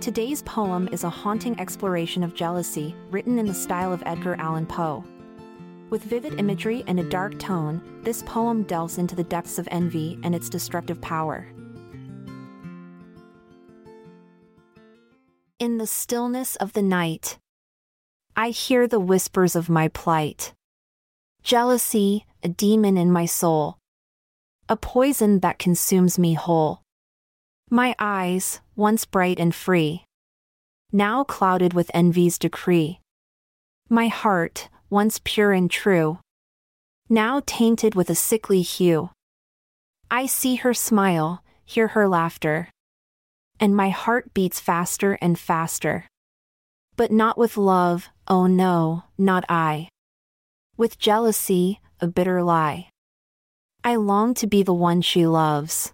Today's poem is a haunting exploration of jealousy, written in the style of Edgar Allan Poe. With vivid imagery and a dark tone, this poem delves into the depths of envy and its destructive power. In the stillness of the night, I hear the whispers of my plight. Jealousy, a demon in my soul, a poison that consumes me whole. My eyes, once bright and free, now clouded with envy's decree. My heart, once pure and true, now tainted with a sickly hue. I see her smile, hear her laughter, and my heart beats faster and faster. But not with love, oh no, not I. With jealousy, a bitter lie. I long to be the one she loves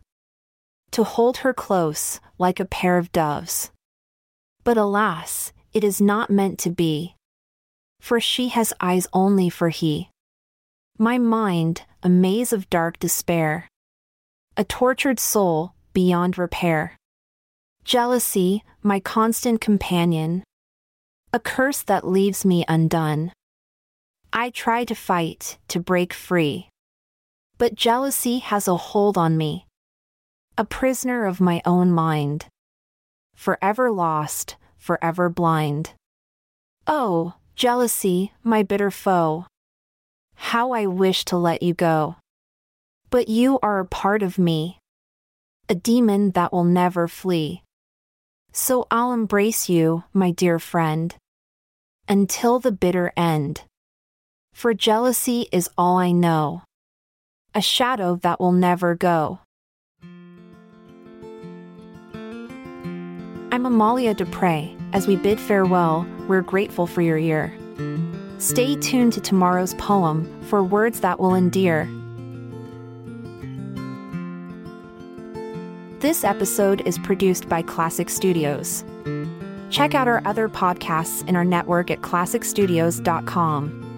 to hold her close, like a pair of doves. But alas, it is not meant to be. For she has eyes only for he. My mind, a maze of dark despair. A tortured soul, beyond repair. Jealousy, my constant companion. A curse that leaves me undone. I try to fight, to break free. But jealousy has a hold on me a prisoner of my own mind. Forever lost, forever blind. Oh, jealousy, my bitter foe. How I wish to let you go. But you are a part of me. A demon that will never flee. So I'll embrace you, my dear friend. Until the bitter end. For jealousy is all I know. A shadow that will never go. I'm Amalia Dupre. As we bid farewell, we're grateful for your ear. Stay tuned to tomorrow's poem for words that will endear. This episode is produced by Klassic Studios. Check out our other podcasts in our network at klassicstudios.com.